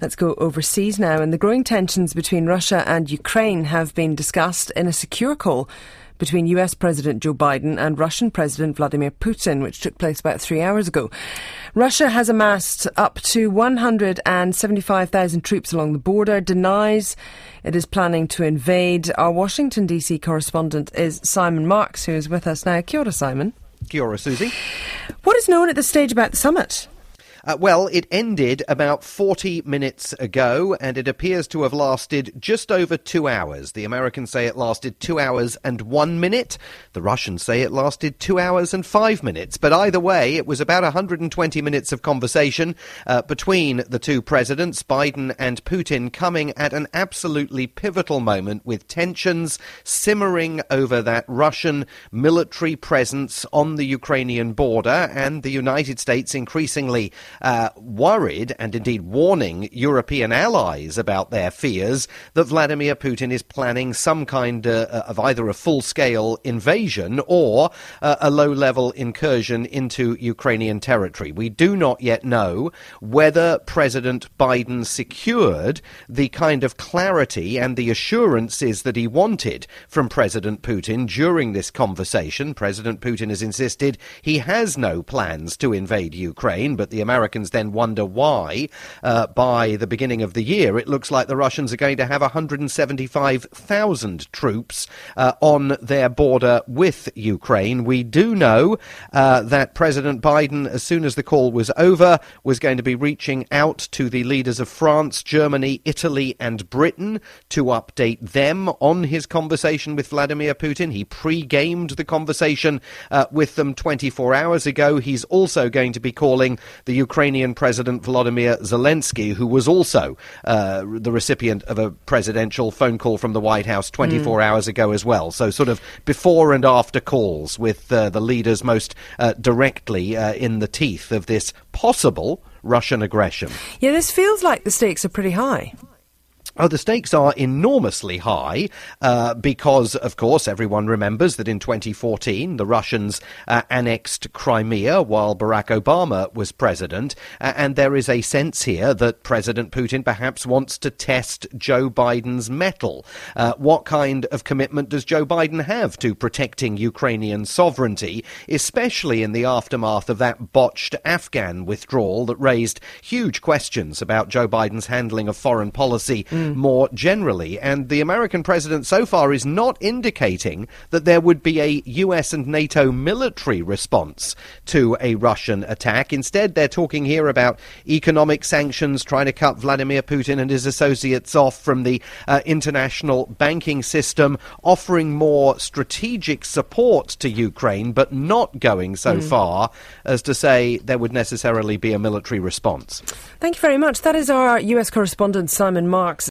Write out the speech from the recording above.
Let's go overseas now. And the growing tensions between Russia and Ukraine have been discussed in a secure call between US President Joe Biden and Russian President Vladimir Putin, which took place about three hours ago. Russia has amassed up to 175,000 troops along the border, denies it is planning to invade. Our Washington, D.C. correspondent is Simon Marks, who is with us now. Kia ora, Simon. Kia ora, Susie. What is known at this stage about the summit? Uh, well, it ended about 40 minutes ago, and it appears to have lasted just over two hours. The Americans say it lasted two hours and one minute. The Russians say it lasted two hours and five minutes. But either way, it was about 120 minutes of conversation uh, between the two presidents, Biden and Putin, coming at an absolutely pivotal moment with tensions simmering over that Russian military presence on the Ukrainian border and the United States increasingly uh, worried and indeed warning European allies about their fears that Vladimir Putin is planning some kind uh, of either a full scale invasion or uh, a low level incursion into Ukrainian territory. We do not yet know whether President Biden secured the kind of clarity and the assurances that he wanted from President Putin during this conversation. President Putin has insisted he has no plans to invade Ukraine, but the Americans Americans then wonder why, uh, by the beginning of the year, it looks like the Russians are going to have 175,000 troops uh, on their border with Ukraine. We do know uh, that President Biden, as soon as the call was over, was going to be reaching out to the leaders of France, Germany, Italy, and Britain to update them on his conversation with Vladimir Putin. He pre gamed the conversation uh, with them 24 hours ago. He's also going to be calling the Ukraine Ukrainian President Volodymyr Zelensky, who was also uh, the recipient of a presidential phone call from the White House 24 mm. hours ago as well. So, sort of before and after calls with uh, the leaders most uh, directly uh, in the teeth of this possible Russian aggression. Yeah, this feels like the stakes are pretty high. Oh, the stakes are enormously high uh, because, of course, everyone remembers that in 2014 the Russians uh, annexed Crimea while Barack Obama was president, uh, and there is a sense here that President Putin perhaps wants to test Joe Biden's mettle. Uh, what kind of commitment does Joe Biden have to protecting Ukrainian sovereignty, especially in the aftermath of that botched Afghan withdrawal that raised huge questions about Joe Biden's handling of foreign policy? Mm more generally. And the American president so far is not indicating that there would be a US and NATO military response to a Russian attack. Instead, they're talking here about economic sanctions, trying to cut Vladimir Putin and his associates off from the uh, international banking system, offering more strategic support to Ukraine, but not going so mm. far as to say there would necessarily be a military response. Thank you very much. That is our US correspondent, Simon Marks.